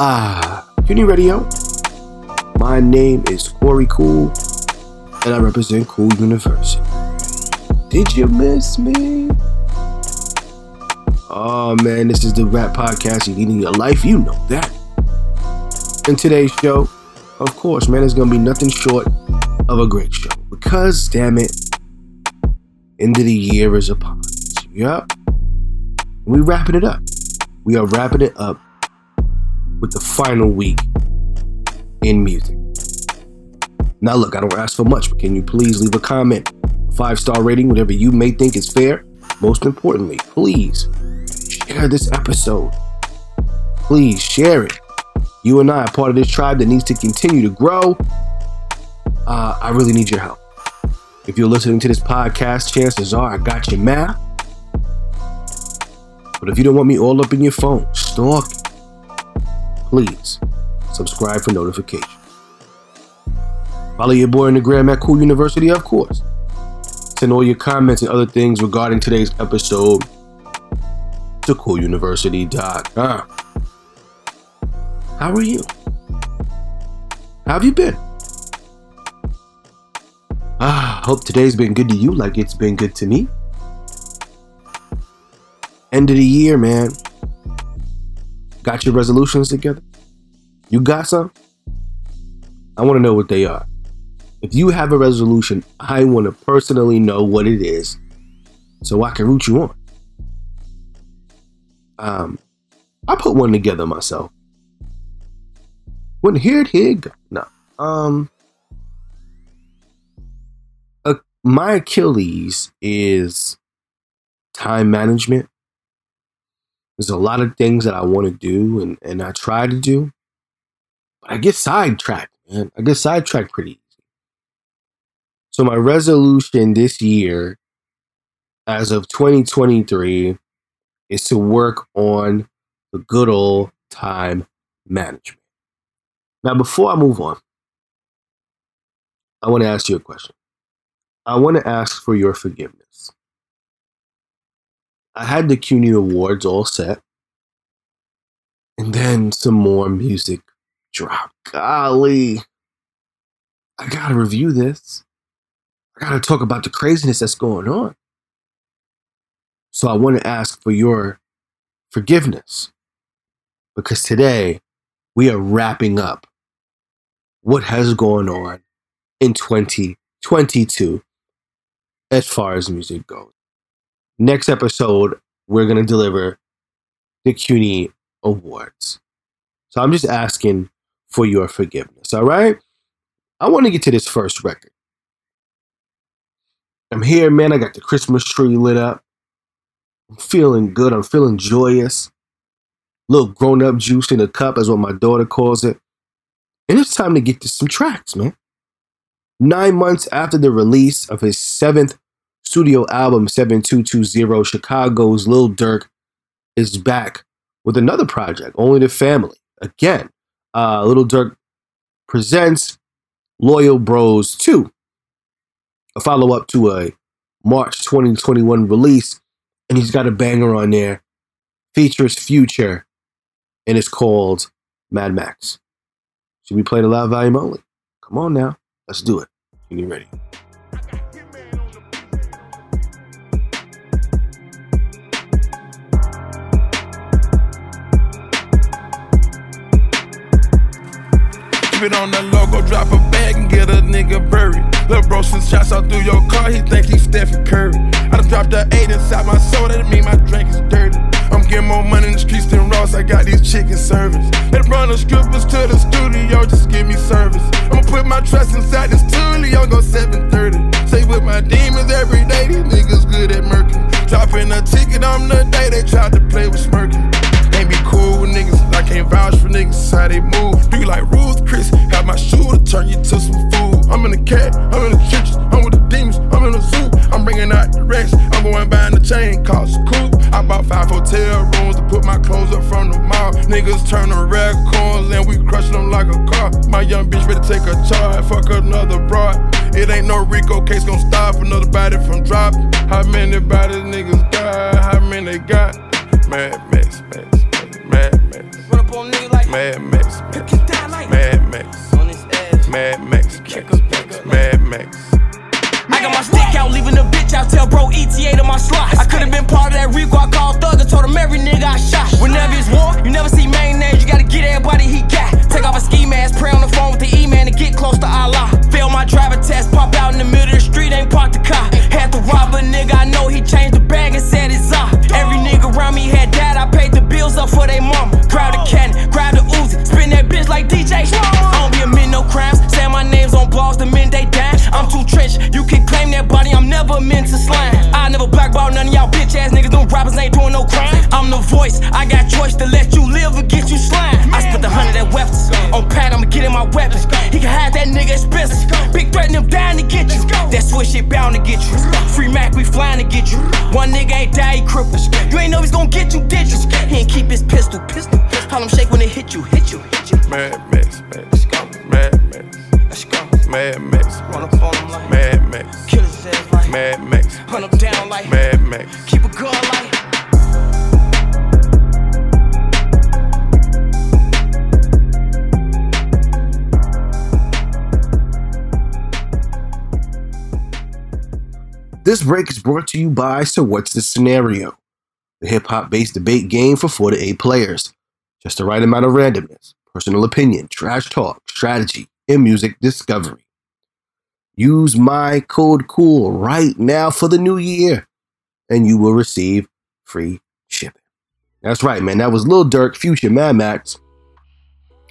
Ah, CUNY Radio. My name is Corey Cool, and I represent Cool University. Did you miss me? Oh man, this is the rap podcast you need in your life. You know that. In today's show, of course, man, it's gonna be nothing short of a great show. Because, damn it, end of the year is upon us. Yup. We wrapping it up. We are wrapping it up with the final week in music. Now, look, I don't ask for much, but can you please leave a comment, five star rating, whatever you may think is fair? Most importantly, please share this episode. Please share it. You and I are part of this tribe that needs to continue to grow. Uh, I really need your help. If you're listening to this podcast, chances are I got your math. But if you don't want me all up in your phone, stalking, please subscribe for notifications. Follow your boy on the gram at Cool University, of course. Send all your comments and other things regarding today's episode to cooluniversity.com. How are you? How have you been? Ah, hope today's been good to you like it's been good to me. End of the year, man. Got your resolutions together? You got some? I want to know what they are. If you have a resolution, I want to personally know what it is so I can root you on. Um, I put one together myself. When here it here go. No. Um uh, my Achilles is time management. There's a lot of things that I want to do and, and I try to do, but I get sidetracked, man. I get sidetracked pretty easy. So my resolution this year, as of 2023, is to work on the good old time management. Now, before I move on, I want to ask you a question. I want to ask for your forgiveness. I had the CUNY Awards all set, and then some more music dropped. Golly, I gotta review this. I gotta talk about the craziness that's going on. So I want to ask for your forgiveness because today we are wrapping up what has gone on in 2022 as far as music goes. Next episode, we're going to deliver the CUNY Awards. So I'm just asking for your forgiveness, all right? I want to get to this first record. I'm here, man. I got the Christmas tree lit up. I'm feeling good. I'm feeling joyous. Little grown up juice in a cup, is what my daughter calls it. And it's time to get to some tracks, man. Nine months after the release of his seventh studio album, 7220, Chicago's Lil Durk is back with another project, Only the Family. Again, uh, Lil Durk presents Loyal Bros 2, a follow up to a March 2021 release. And he's got a banger on there, features Future, and it's called Mad Max. Should we play the loud volume only? Come on now. Let's do it. You ready. Keep it on the logo, drop a bag and get a nigga buried. Lil' bro, since shots out through your car, he think he's Stephen Curry. I done dropped the eight inside my soul, that mean my drink is dirty. I'm getting more money in the streets than Ross, I got these chicken servers. They run the strippers to the studio, just give me service. I'ma put my trust inside this studio, go 730. Say with my demons every day, these niggas good at murking. Dropping a ticket on the day they tried to play with smirking. Niggas, how they move. Do you like Ruth Chris? Have my shooter turn you to some food. I'm in the cat, I'm in the kitchen, I'm with the demons, I'm in the zoo. I'm bringing out the rest, I'm going buying the chain, cost cool. I bought five hotel rooms to put my clothes up from the mall. Niggas turn to raccoons and we crush them like a car. My young bitch ready to take a charge, fuck another broad. It ain't no Rico case gonna stop another body from dropping. How many bodies niggas got? How many got? Mad, Mad Mad Max. Up on nigga like Mad Max. Mad Max. Mad Max. Mad Max. I got my stick out, leaving the bitch out. Tell bro ETA to my slot. I could've been part of that Rico. I called Thug and told him every nigga I shot. Whenever it's war, you never see main names. You gotta get everybody he got. Take off a ski mask, pray on the phone with the E-man to get close to Allah. Fail my driver test, pop out in the middle of the street, ain't parked the car. Had to rob a nigga, I know he changed ain't doing no crime. I'm the voice, I got choice to let you live or get you slime. I spent a hundred at weapons, on Pat, I'ma get in my weapons. He can have that nigga expensive, big threat them down to get you. That switch shit bound to get you. Free Mac, we flying to get you. One nigga ain't die, he crippled. You ain't know he's gonna get you, did you? He ain't keep his pistol, pistol. Harlem shake when it hit you, hit you, hit you. Mad Max. Mad Max. Let's go. Mad Max. Run up on him like Mad Max. kill his ass like Mad Max. hunt him down like Mad Max. keep a gun like. This break is brought to you by So What's the Scenario? The hip hop based debate game for 4 to 8 players. Just the right amount of randomness, personal opinion, trash talk, strategy, and music discovery. Use my code COOL right now for the new year, and you will receive free shipping. That's right, man. That was Lil Durk, Future, Mad Max.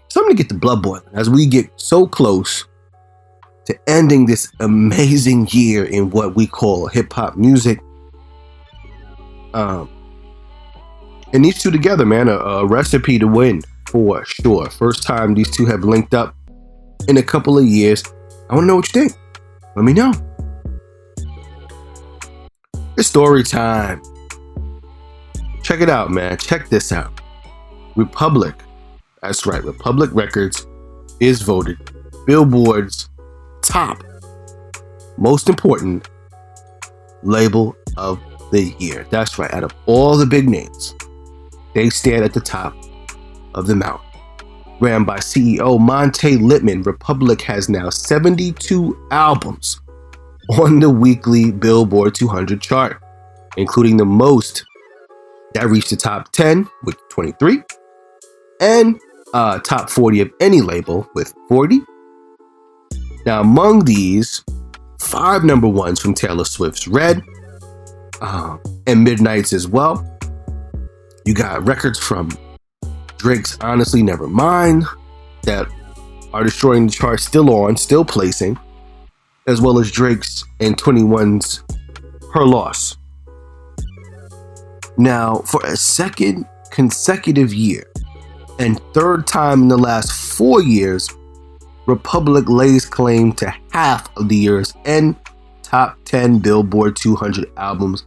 Something to get the blood boiling as we get so close to ending this amazing year in what we call hip hop music. Um, and these two together, man, a, a recipe to win for sure. First time these two have linked up in a couple of years. I want to know what you think. Let me know. It's story time. Check it out, man. Check this out. Republic, that's right, Republic Records is voted Billboard's top, most important label of the year. That's right. Out of all the big names, they stand at the top of the mountain. Ran by CEO Monte Lipman, Republic has now 72 albums on the weekly Billboard 200 chart, including the most that reached the top 10 with 23 and uh, top 40 of any label with 40 now, among these, five number ones from Taylor Swift's Red uh, and Midnights as well. You got records from Drake's Honestly Never Mind that are destroying the chart, still on, still placing, as well as Drake's and 21's Her Loss. Now, for a second consecutive year and third time in the last four years, Republic lays claim to half of the year's and top 10 Billboard 200 albums.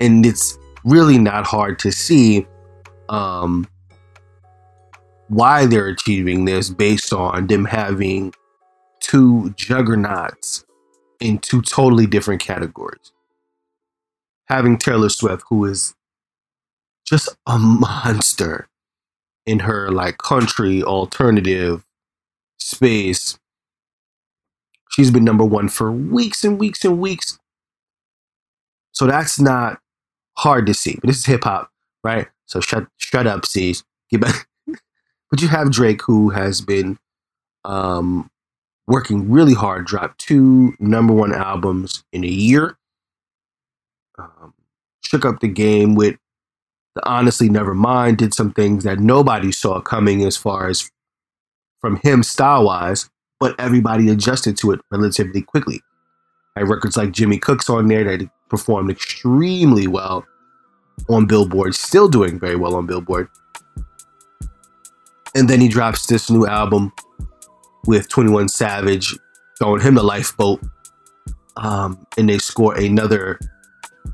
And it's really not hard to see um, why they're achieving this based on them having two juggernauts in two totally different categories. Having Taylor Swift, who is just a monster in her like country alternative space. She's been number one for weeks and weeks and weeks. So that's not hard to see. But this is hip hop, right? So shut shut up, C's. Get back. but you have Drake who has been um, working really hard, dropped two number one albums in a year. Um, shook up the game with the honestly never mind did some things that nobody saw coming as far as from him style wise, but everybody adjusted to it relatively quickly. I Had records like Jimmy Cooks on there that performed extremely well on Billboard, still doing very well on Billboard. And then he drops this new album with 21 Savage, throwing him the lifeboat. Um, and they score another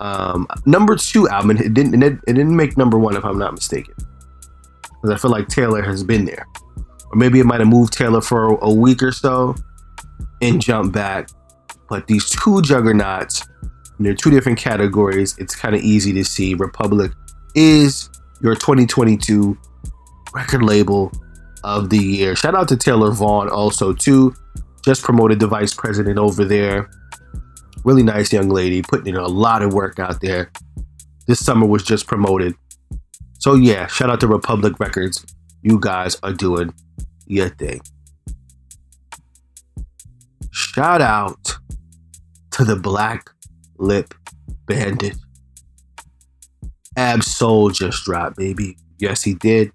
um, number two album. It didn't, it didn't make number one, if I'm not mistaken. Because I feel like Taylor has been there or maybe it might have moved Taylor for a week or so and jumped back. But these two juggernauts, they're two different categories. It's kind of easy to see. Republic is your 2022 record label of the year. Shout out to Taylor Vaughn also too. Just promoted the vice president over there. Really nice young lady, putting in a lot of work out there. This summer was just promoted. So yeah, shout out to Republic Records. You guys are doing your thing. Shout out to the Black Lip Bandit. Ab-Soul just dropped, baby. Yes, he did.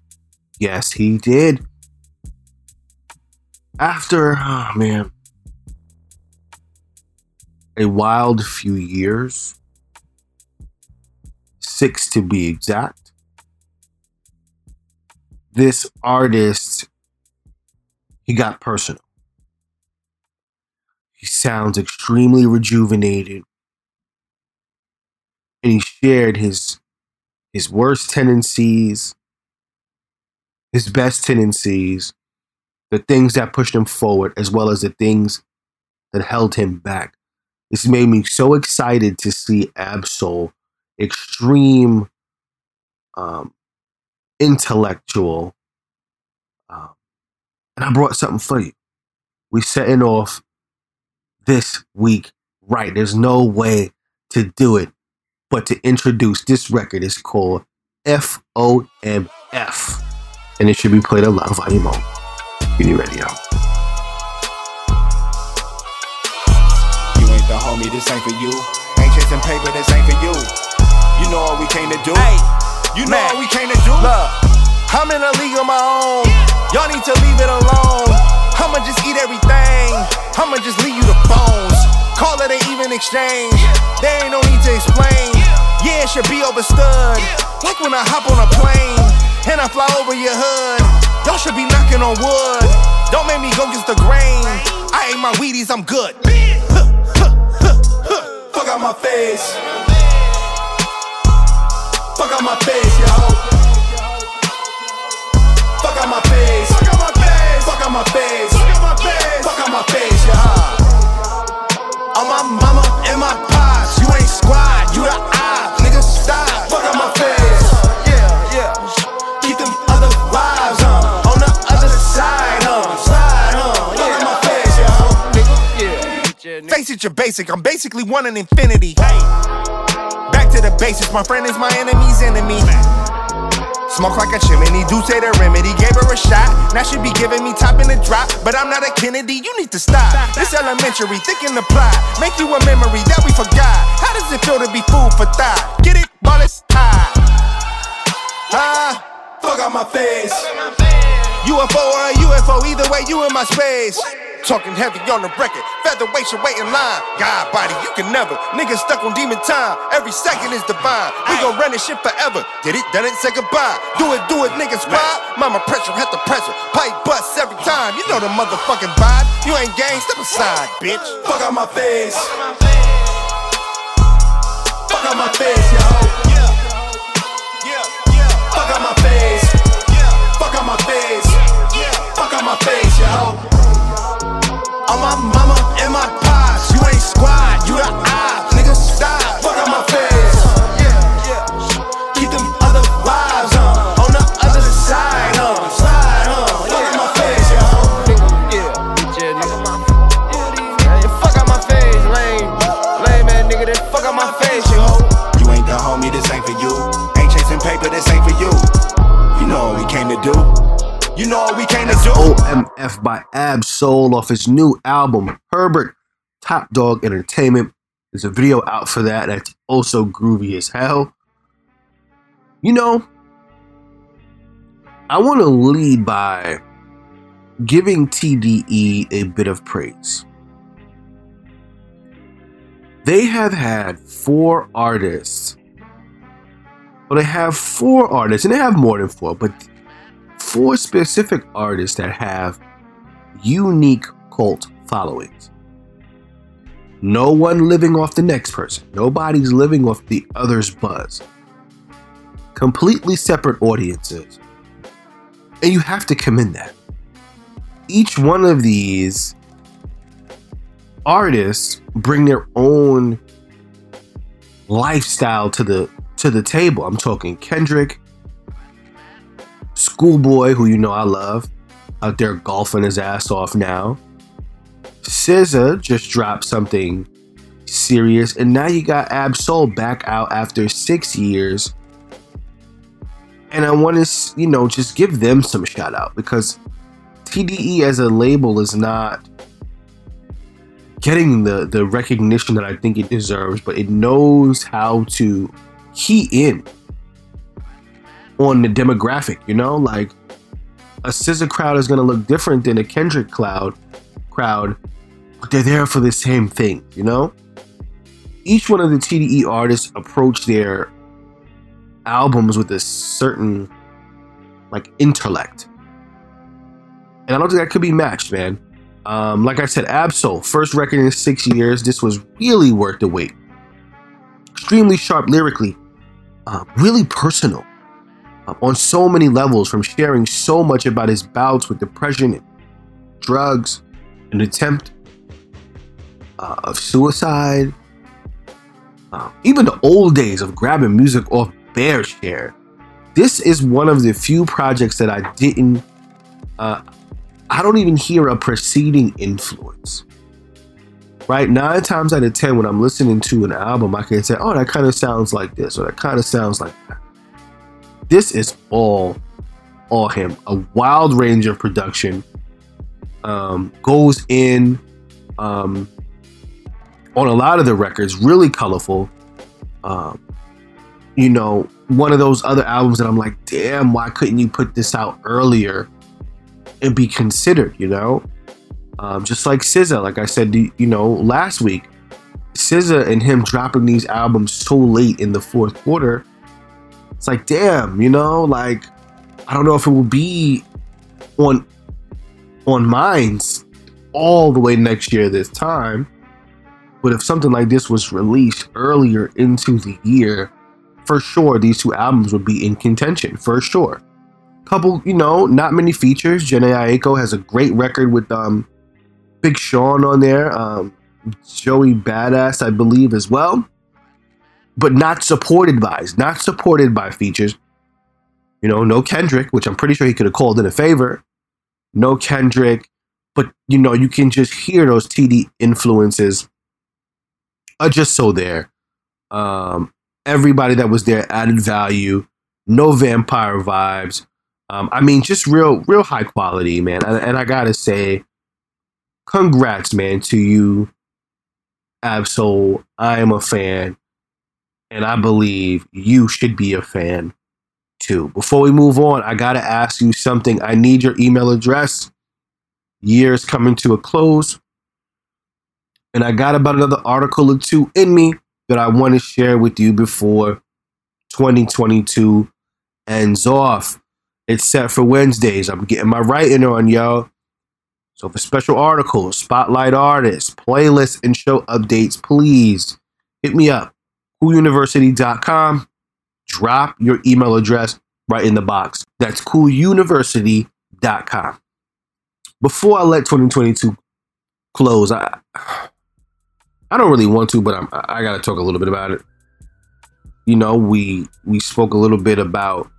Yes, he did. After, oh man, a wild few years, six to be exact, this artist, he got personal. He sounds extremely rejuvenated. And he shared his his worst tendencies, his best tendencies, the things that pushed him forward, as well as the things that held him back. This made me so excited to see Ab-Soul, extreme, um, intellectual, and I brought something for you. We're setting off this week right. There's no way to do it but to introduce this record is called FOMF. And it should be played a lot volume on Uni Radio. You ain't the homie, this ain't for you. Ain't chasing paper, this ain't for you. You know what we came to do. Hey, you know man. what we came to do. Look, I'm in a league of my own. Y'all need to leave it alone. I'ma just eat everything. I'ma just leave you the bones. Call it an even exchange. There ain't no need to explain. Yeah, it should be overstood. Like when I hop on a plane and I fly over your hood. Y'all should be knocking on wood. Don't make me go against the grain. I ate my Wheaties, I'm good. Fuck out my face. Fuck out my face, yo. Fuck out my face. Fuck out my face. Fuck out my face. Fuck out my face, yo. On my mama and my pops, you ain't squad, you the eye, nigga stop. Fuck out my face, yeah, yeah. Keep them other vibes on, on the other side, huh? Slide, huh? Fuck out my face, yo, nigga, yeah. Face it, you're basic. I'm basically one in infinity. Back to the basics. My friend is my enemy's enemy. Smoke like a chimney, do say the remedy. Gave her a shot, now she be giving me top in the drop. But I'm not a Kennedy, you need to stop. This elementary, thick in the plot. Make you a memory that we forgot. How does it feel to be food for thought? Get it? Ball is high. Ah, fuck out my face. UFO or a UFO, either way, you in my space. Talking heavy on the record, featherweight should wait in line. God body, you can never. Niggas stuck on demon time, every second is divine. We gon' run this shit forever. Did it, done it, say goodbye. Do it, do it, niggas ride. Mama pressure, had the pressure. Pipe bust every time. You know the motherfucking vibe. You ain't gang, step aside, bitch. Fuck out my face. Fuck out my face, yo. Yeah, yeah, yeah. Fuck out my face. Yeah, fuck out my face. Yeah, fuck out my face, yo. On my mama and my pops, you ain't squad, you the ops. OMF by Ab-Soul off his new album, Herbert Top Dawg Entertainment. There's a video out for that that's also groovy as hell. You know, I want to lead by giving TDE a bit of praise. They have had four artists. Well, they have four artists, and they have more than four, but four specific artists that have unique cult followings. No one living off the next person. Nobody's living off the other's buzz. Completely separate audiences. And you have to commend that. Each one of these artists bring their own lifestyle to the to the table. I'm talking Kendrick, Schoolboy, who you know I love, out there golfing his ass off now. SZA just dropped something serious, and now you got Ab-Soul back out after six years. And I want to, you know, just give them some shout out because TDE as a label is not getting the the recognition that I think it deserves, but it knows how to key in on the demographic. You know, like a SZA crowd is going to look different than a Kendrick crowd crowd, but they're there for the same thing. You know, each one of the TDE artists approach their albums with a certain like intellect, and I don't think that could be matched, man. Um, like I said, Ab-Soul, first record in six years. This was really worth the wait. Extremely sharp lyrically, uh, really personal on so many levels, from sharing so much about his bouts with depression, drugs, an attempt uh, of suicide, uh, even the old days of grabbing music off BearShare. This is one of the few projects that I didn't. Uh, I don't even hear a preceding influence. Right? Nine times out of ten, when I'm listening to an album, I can say, oh, that kind of sounds like this, or that kind of sounds like that. This is all, all him. A wild range of production um, goes in um, on a lot of the records, really colorful. Um, you know, one of those other albums that I'm like, damn, why couldn't you put this out earlier? and be considered, you know? Um, just like SZA, like I said, you know, last week, SZA and him dropping these albums so late in the fourth quarter, it's like, damn, you know, like, I don't know if it will be on on minds all the way next year this time. But if something like this was released earlier into the year, for sure these two albums would be in contention, for sure couple, you know, not many features. Jhené Aiko has a great record with um, Big Sean on there, um, Joey Badass, I believe, as well, but not supported by, not supported by features. You know, no Kendrick, which I'm pretty sure he could have called in a favor. No Kendrick, but you know, you can just hear those TD influences are just so there. Um, everybody that was there added value. No vampire vibes. Um, I mean, just real, real high quality, man. And, and I gotta say, congrats, man, to you, Ab-Soul. I am a fan, and I believe you should be a fan too. Before we move on, I gotta ask you something. I need your email address. Year's coming to a close, and I got about another article or two in me that I want to share with you before 2022 ends off. It's set for Wednesdays. I'm getting my writing on, y'all. So for special articles, spotlight artists, playlists, and show updates, please hit me up. CoolUniversity.com. Drop your email address right in the box. That's CoolUniversity.com. Before I let 2022 close, I I don't really want to, but I'm, I got to talk a little bit about it. You know, we we spoke a little bit about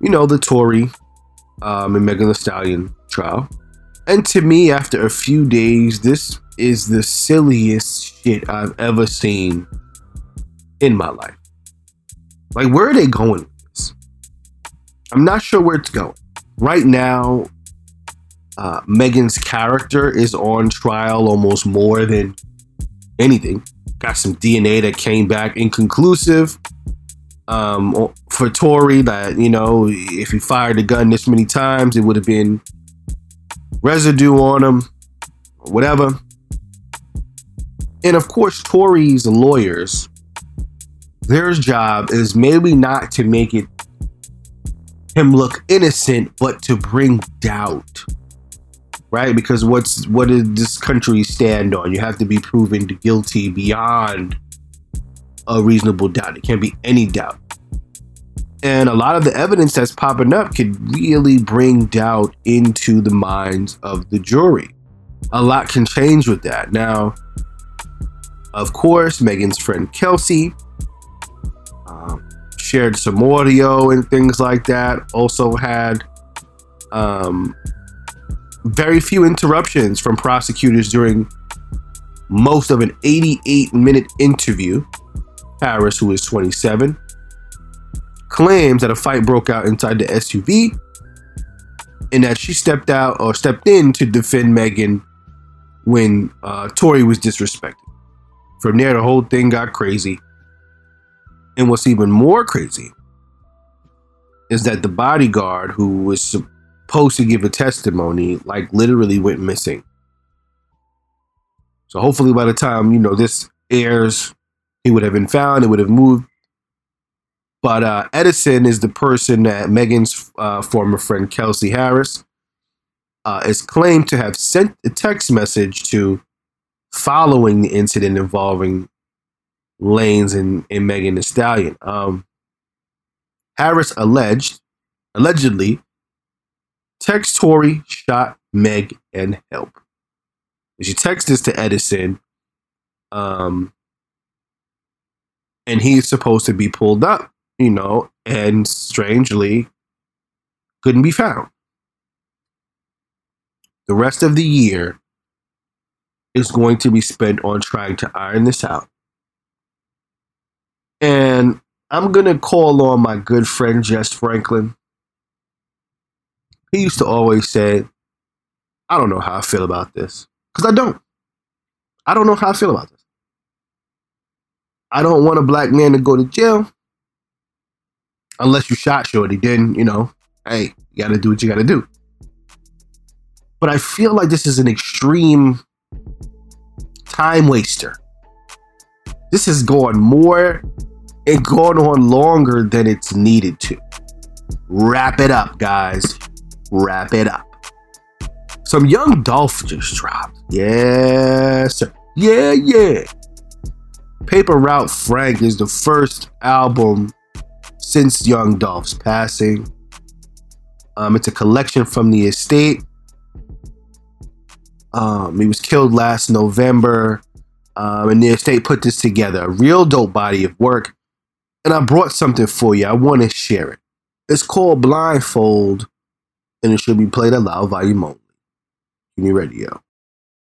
you know, the Tory um, and Megan Thee Stallion trial. And to me, after a few days, this is the silliest shit I've ever seen in my life. Like, where are they going with this? I'm not sure where it's going. Right now, uh, Megan's character is on trial almost more than anything. Got some DNA that came back inconclusive um, for Tory that you know if he fired a gun this many times, it would have been residue on him, or whatever. And of course, Tory's lawyers, their job is maybe not to make it him look innocent, but to bring doubt. Right? Because what's what does this country stand on? You have to be proven guilty beyond a reasonable doubt. It can't be any doubt. And a lot of the evidence that's popping up could really bring doubt into the minds of the jury. A lot can change with that. Now, of course, Megan's friend Kelsey um, shared some audio and things like that. Also had Um, very few interruptions from prosecutors during most of an 88 minute interview. Harris, who is 27, claims that a fight broke out inside the SUV and that she stepped out or stepped in to defend Megan when uh, Tory was disrespected. From there, the whole thing got crazy. And what's even more crazy is that the bodyguard who was supposed to give a testimony, like, literally went missing. So hopefully, by the time you know this airs, he would have been found. It would have moved. But uh, Edison is the person that Megan's uh, former friend Kelsey Harris uh, is claimed to have sent a text message to following the incident involving Lanez and, and Megan Thee Stallion. Um, Harris alleged, allegedly, text Tory shot Meg and help. And she texts this to Edison, um, and he's supposed to be pulled up, you know, and strangely couldn't be found. The rest of the year is going to be spent on trying to iron this out. And I'm going to call on my good friend Jess Franklin. He used to always say, I don't know how I feel about this. Because I don't. I don't know how I feel about this. I don't want a black man to go to jail unless you shot Shorty. Then, you know, hey, you got to do what you got to do. But I feel like this is an extreme time waster. This has gone more and gone on longer than it's needed to. Wrap it up, guys. Wrap it up. Some young Dolph just dropped. Yes, sir. Yeah, yeah. Paper Route Frank is the first album since Young Dolph's passing. Um, it's a collection from the estate. Um, he was killed last November, um, and the estate put this together. A real dope body of work. And I brought something for you. I want to share it. It's called Blindfold, and it should be played aloud volume only. Give me radio.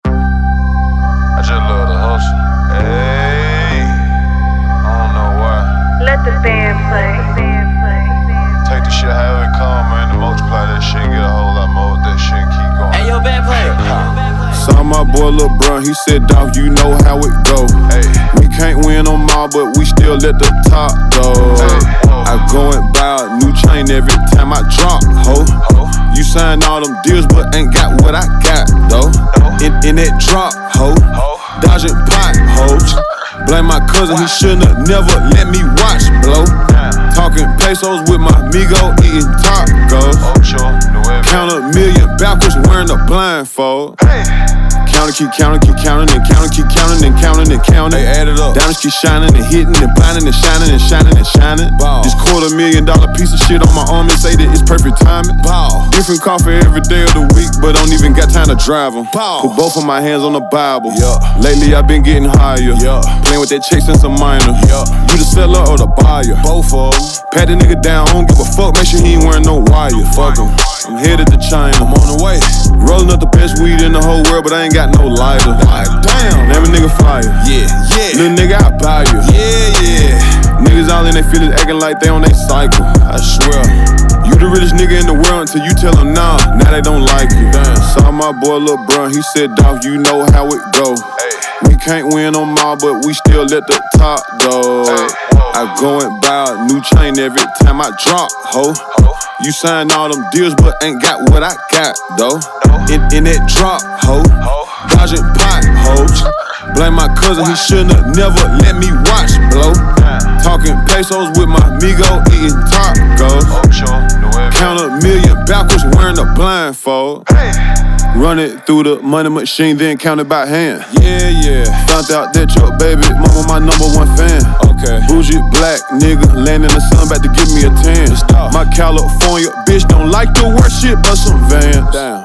I just love the hustle. Hey, I don't know why. Let the band play. Take the shit however it come, man. To multiply that shit, get a whole lot more. That shit keep going. Hey, yo, bad play. Saw my boy Bruh, he said, dog, you know how it go. Hey. We can't win them all, but we still at the top, though. I go and buy a new chain every time I drop, ho. Ho. You sign all them deals, but ain't got what I got, though. In, in that drop, ho. Ho. Dodging potholes. Blame my cousin, he shouldn't have never let me watch blow. Talking pesos with my amigo, eating tacos. Oh, Nueve. Count a million backwards wearing a blindfold. Hey. Counting, keep counting, keep counting, and counting, keep counting, and counting, and counting. Hey, add it up. Diamonds keep shining and hitting and blinding and shining and shining and shining. Ball. This quarter million dollar piece of shit on my arm and say that it's perfect timing. Ball. Different car for every day of the week, but don't even got time to drive them. Ball. Put both of my hands on the Bible. Yeah. Lately I've been getting higher. Yeah. Playing with that chick since a minor. Yeah. You the seller or the buyer? Both of them. Pat the nigga down, I don't give a fuck. Make sure he ain't wearing no wire. Fuck him. I'm headed to China. I'm on the way. Rolling up the best weed in the whole world, but I ain't got no lighter. Damn. Name a nigga flyer. Yeah, yeah. Little nigga, I buy you. Yeah, yeah. Niggas all in their feelings acting like they on their cycle. I swear. You the richest nigga in the world until you tell them nah, now they don't like you. Saw my boy Lil Bruh, he said, dog, you know how it go. Hey. We can't win them all, but we still at the top, though. Hey. I go and buy a new chain every time I drop, ho. Ho. You sign all them deals, but ain't got what I got, though. In, in that drop, ho. Ho. Dodging potholes. Blame my cousin, he shouldn't have never let me watch blow. Talking pesos with my amigo, eating tacos. Count a million backwards wearing a blindfold. Run it through the money machine, then count it by hand. Yeah, yeah. Found out that your baby mama my number one fan. Oh, Okay. Bougie black nigga, land in the sun, about to give me a tan. Stop. My California bitch don't like to wear shit, but some vans. Down.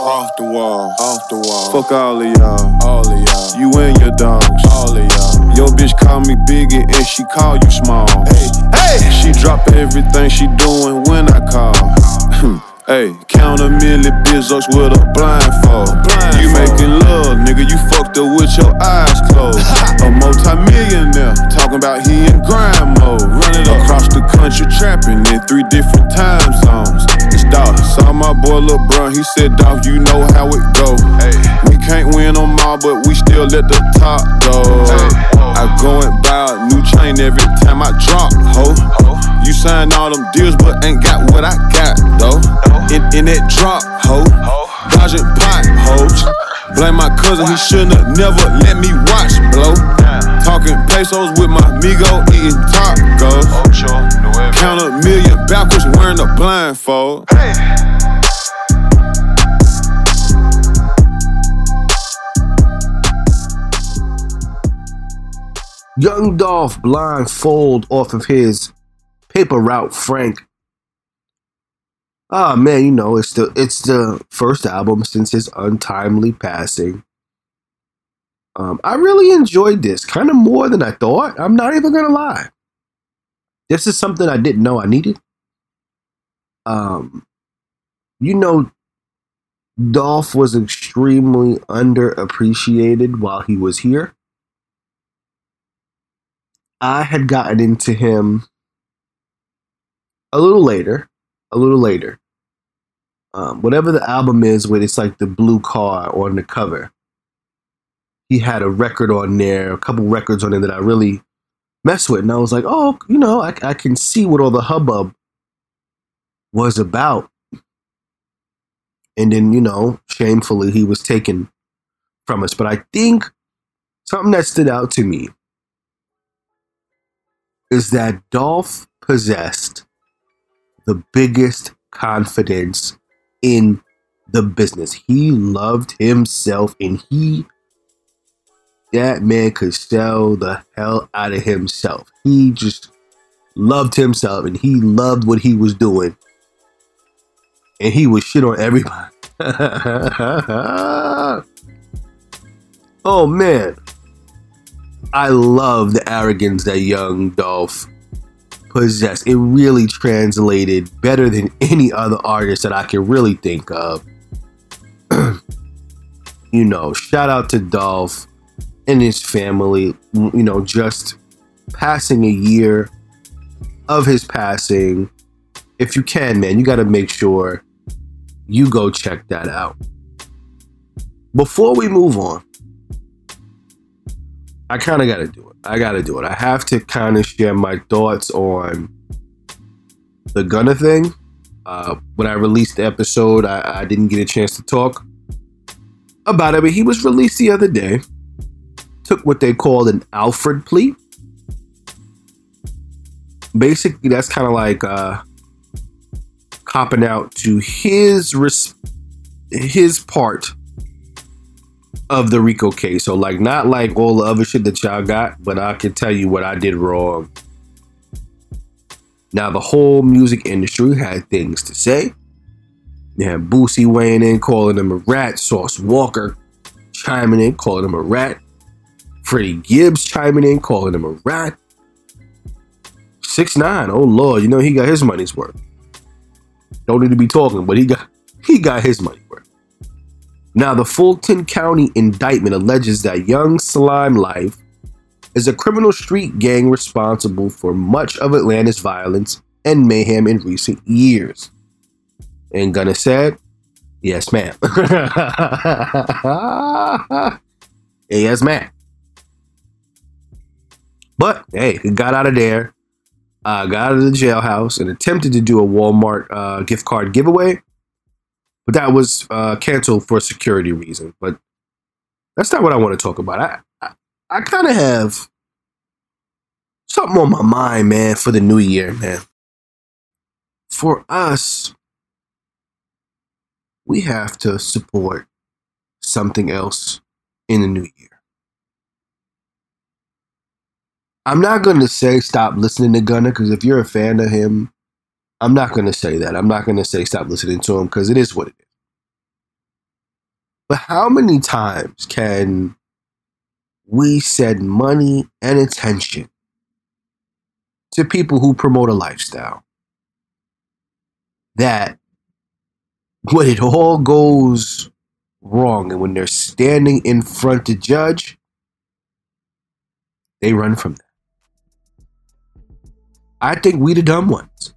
Off the wall. Off the wall. Fuck all of y'all. all of y'all. You and your dogs. All of y'all. Your bitch call me biggie and she call you small. Hey. Hey. She drop everything she doing when I call. Hey, count a million bizzos with a blindfold. You making love, nigga, you fucked up with your eyes closed. a multi-millionaire, talking about he in grind mode. Running across the country, trapping in three different time zones. It's dog, saw my boy Lil Bruh, he said, dog, you know how it go. We can't win them all, but we still at the top, though. I go and buy a new chain every time I drop, ho. You sign all them deals, but ain't got what I got, though. In, in that drop, ho. Dodging potholes. Blame my cousin, he shouldn't have never let me watch, blow. Talking pesos with my amigo, eating tacos. Count a million backwards, wearing a blindfold. Young Dolph blindfold off of his paper route Frank. Ah man, you know, it's the it's the first album since his untimely passing. Um, I really enjoyed this, kind of more than I thought. I'm not even gonna lie. This is something I didn't know I needed. Um, you know, Dolph was extremely underappreciated while he was here. I had gotten into him a little later, a little later. Um, whatever the album is, where it's like the blue car on the cover. He had a record on there, a couple records on there that I really mess with, and I was like, oh, you know, I, I can see what all the hubbub was about. And then, you know, shamefully, he was taken from us. But I think something that stood out to me is that Dolph possessed the biggest confidence in the business. He loved himself and he that man could sell the hell out of himself. He just loved himself and he loved what he was doing. And he was shit on everybody. oh man. I love the arrogance that young Dolph possessed. It really translated better than any other artist that I can really think of. you know, shout out to Dolph and his family. You know, just passing a year of his passing. If you can, man, you got to make sure you go check that out. Before we move on, I kind of got to do it. I got to do it. I have to kind of share my thoughts on the Gunna thing. Uh, when I released the episode, I, I didn't get a chance to talk about it, but he was released the other day. Took what they called an Alford plea. Basically, that's kind of like uh, copping out to his res- his part of the Rico case. So like not like all the other shit that y'all got, but I can tell you what I did wrong. Now the whole music industry had things to say. They had Boosie weighing in, calling him a rat. Sauce Walka chiming in, calling him a rat. Freddie Gibbs chiming in, calling him a rat. Six nine, oh lord, you know he got his money's worth. Don't need to be talking, but he got he got his money worth. Now, the Fulton County indictment alleges that Young Slime Life is a criminal street gang responsible for much of Atlanta's violence and mayhem in recent years. And Gunna said, Yes, ma'am. yes, ma'am. But hey, he got out of there, uh, got out of the jailhouse, and attempted to do a Walmart uh, gift card giveaway but that was uh, canceled for security reasons. But that's not what I want to talk about. I I, I kind of have something on my mind, man, for the new year, man. For us, we have to support something else in the new year. I'm not going to say stop listening to Gunna because if you're a fan of him, I'm not going to say that. I'm not going to say stop listening to him because it is what it is. But how many times can we send money and attention to people who promote a lifestyle that when it all goes wrong and when they're standing in front of judge, they run from that. I think we the dumb ones.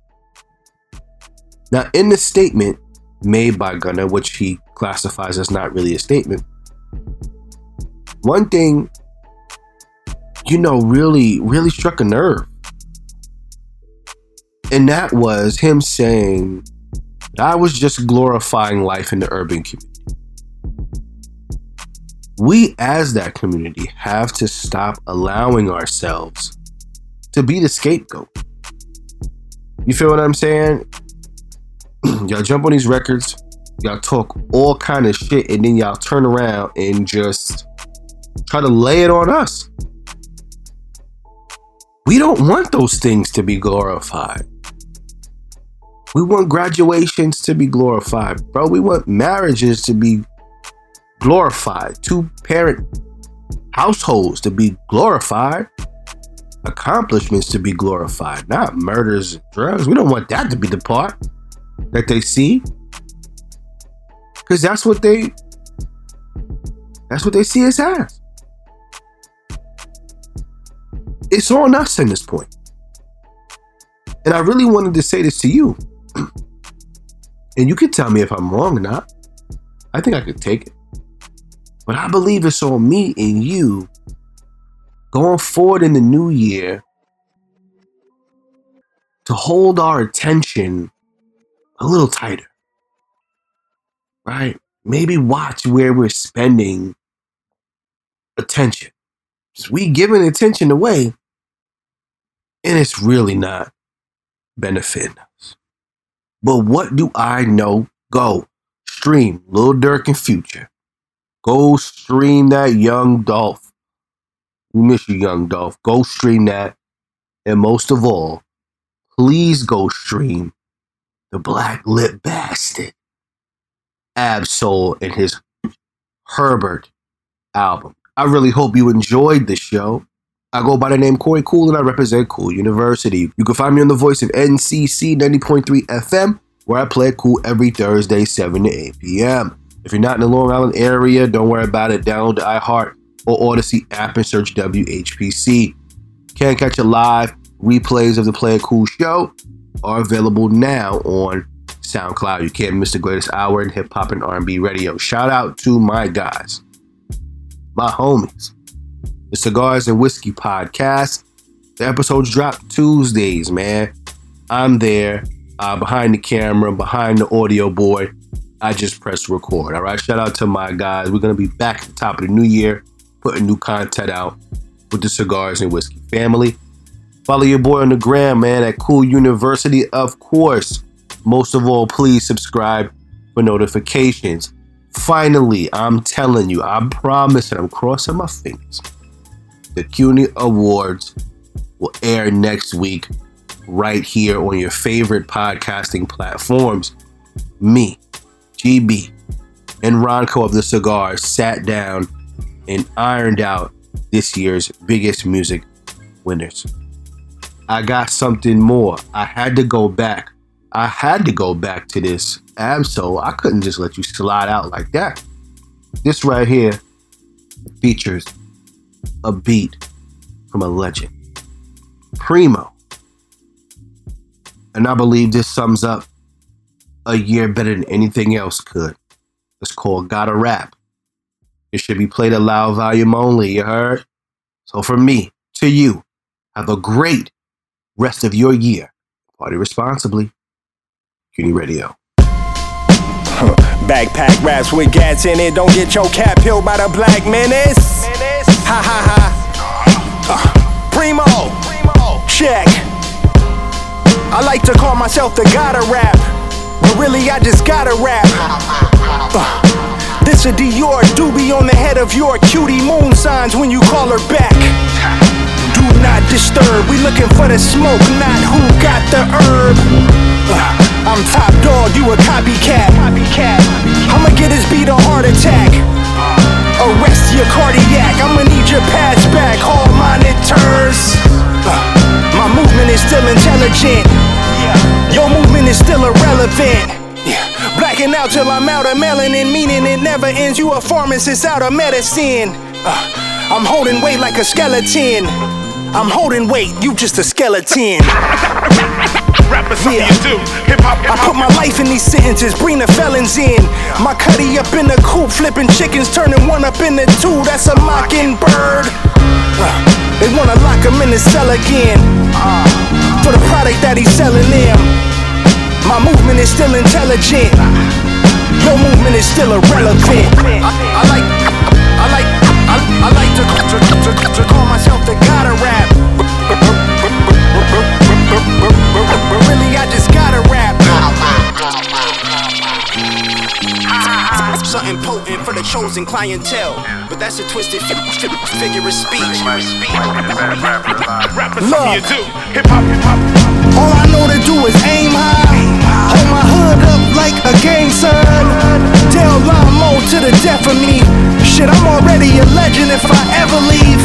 Now, in the statement made by Gunna, which he classifies as not really a statement, one thing, you know, really, really struck a nerve. And that was him saying, I was just glorifying life in the urban community. We, as that community, have to stop allowing ourselves to be the scapegoat. You feel what I'm saying? y'all jump on these records, y'all talk all kind of shit, and then y'all turn around and just try to lay it on us. We don't want those things to be glorified. We want graduations to be glorified, bro. We want marriages to be glorified. Two parent households to be glorified. Accomplishments to be glorified, not murders and drugs. We don't want that to be the part that they see. Because that's what they that's what they see us as. It's on us in this. And I really wanted to say this to you. and you can tell me if I'm wrong or not. I think I could take it. But I believe it's on me and you going forward in the new year to hold our attention a little tighter. Right? Maybe watch where we're spending attention. Because We giving attention away and it's really not benefiting us. But what do I know? Go stream Lil Durk and Future. Go stream that Young Dolph. We miss you, Young Dolph. Go stream that. And most of all, please go stream the Black Lip Bastard, Ab-Soul, and his Herbert album. I really hope you enjoyed the show. I go by the name Corey Cool and I represent Cool University. You can find me on the voice of NCC 90.3 FM, where I play Cool every Thursday, 7 to 8 p.m. If you're not in the Long Island area, don't worry about it. Download the iHeart or Audacy app and search WHPC. Can't catch a live replays of the Play Cool show are available now on SoundCloud. You can't miss the greatest hour in hip hop and R&B radio. Shout out to my guys, my homies, the Cigars and Whiskey podcast. The episodes drop Tuesdays, man. I'm there uh, behind the camera, behind the audio board. I just press record. All right. Shout out to my guys. We're gonna be back at the top of the new year, putting new content out with the Cigars and Whiskey family. Follow your boy on the gram, man, at Cool University, of course. Most of all, please subscribe for notifications. Finally, I'm telling you, I promise and I'm crossing my fingers. The CUNY Awards will air next week right here on your favorite podcasting platforms. Me, GB, and Ronco of the Cigars sat down and ironed out this year's biggest music winners. I got something more. I had to go back. I had to go back to this Ab-Soul. I couldn't just let you slide out like that. This right here features a beat from a legend, Primo. And I believe this sums up a year better than anything else could. It's called Gotta Rap. It should be played at loud volume only, you heard? So from me to you, have a great rest of your year. Party responsibly. CUNY Radio. Backpack raps with gats in it. Don't get your cap peeled by the black menace. Ha ha ha. Uh, Primo. Check. I like to call myself the gotta rap. But really, I just gotta rap. Uh, this a Dior doobie on the head of your cutie moon signs when you call her back. Do not disturb. We looking for the smoke, not who got the herb. I'm top dog, you a copycat. Copycat. I'ma get his beat a heart attack. Arrest your cardiac. I'ma need your pads back. Hall monitors. My movement is still intelligent. Your movement is still irrelevant. Yeah. Black out till I'm out of melanin, meaning it never ends. You a pharmacist out of medicine. Uh, I'm holding weight like a skeleton. I'm holding weight, you just a skeleton. Rappers, Yeah. do. Hip hop, hip I put my life in these sentences, bring the felons in. My cutty up in the coop, flipping chickens, turning one up into two. That's a mockingbird. Uh, they wanna lock him in the cell again for the product that he's selling them. My movement is still intelligent. Your movement is still irrelevant. I, I like, I like, I, I like to, to, to, to call myself chosen clientele. But that's a twisted fi- fi- figure of speech. rappers, something you do. Hip hop, hip hop. All I know to do is aim high. Hold my hood up like a gang sign. Tell Lamo to the death of me. Shit, I'm already a legend if I ever leave.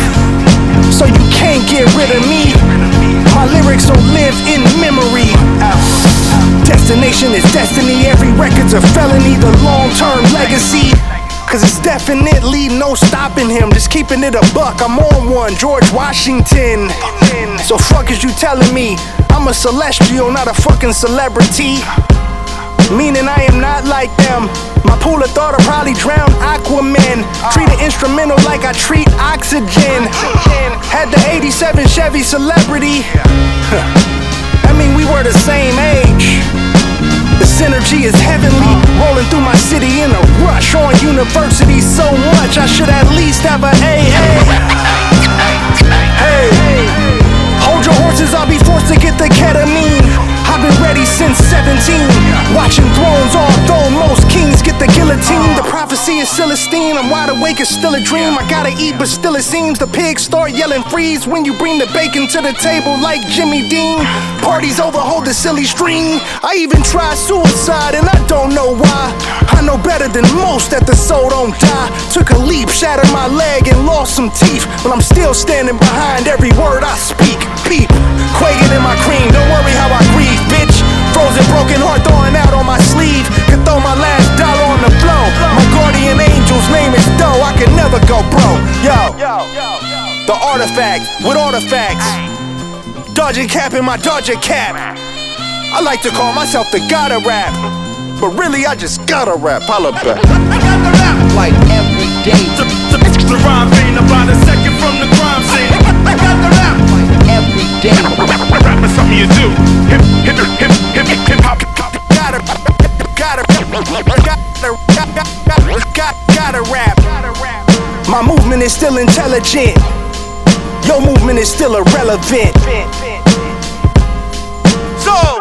So you can't get rid of me. My lyrics will live in memory. Destination is destiny. Every record's a felony. The long term legacy. Cause it's definitely no stopping him. Just keeping it a buck. I'm on one. George Washington. So fuck is you telling me? I'm a celestial, not a fucking celebrity. Meaning I am not like them. My pool of thought will probably drown Aquaman. Treat an instrumental like I treat oxygen. Had the 87 Chevy celebrity. I mean, we were the same age. The synergy is heavenly. Rolling through my city in a rush. On university so much, I should at least have a AA. Hey, hold your horses, I'll be forced to get the ketamine. I've been ready since 17. Watching thrones all thrown, most kings Celestine. I'm wide awake, it's still a dream. I gotta eat, but still it seems the pigs start yelling freeze when you bring the bacon to the table like Jimmy Dean. Parties over, hold the silly string. I even tried suicide and I don't know why. I know better than most that the soul don't die. Took a leap, shattered my leg, and lost some teeth. But I'm still standing behind every word I speak. Beep, quaking in my cream. Don't worry how I grieve, bitch. Frozen, broken heart throwing out on my sleeve. Could throw my last the floor. My guardian angel's name is Doe. I can never go bro. Yo, the artifact with artifacts. Dodging cap in my Dodger cap. I like to call myself the god of rap. But really, I just gotta rap. Holla back. like every day, The, the, the rhyme vein about a second from the crime scene. I got the rap. like every day. Rappers, something you do. Hip, hip, hip, hip, hip, hip hop. Gotta, gotta, rap. My movement is still intelligent. Your movement is still irrelevant. So,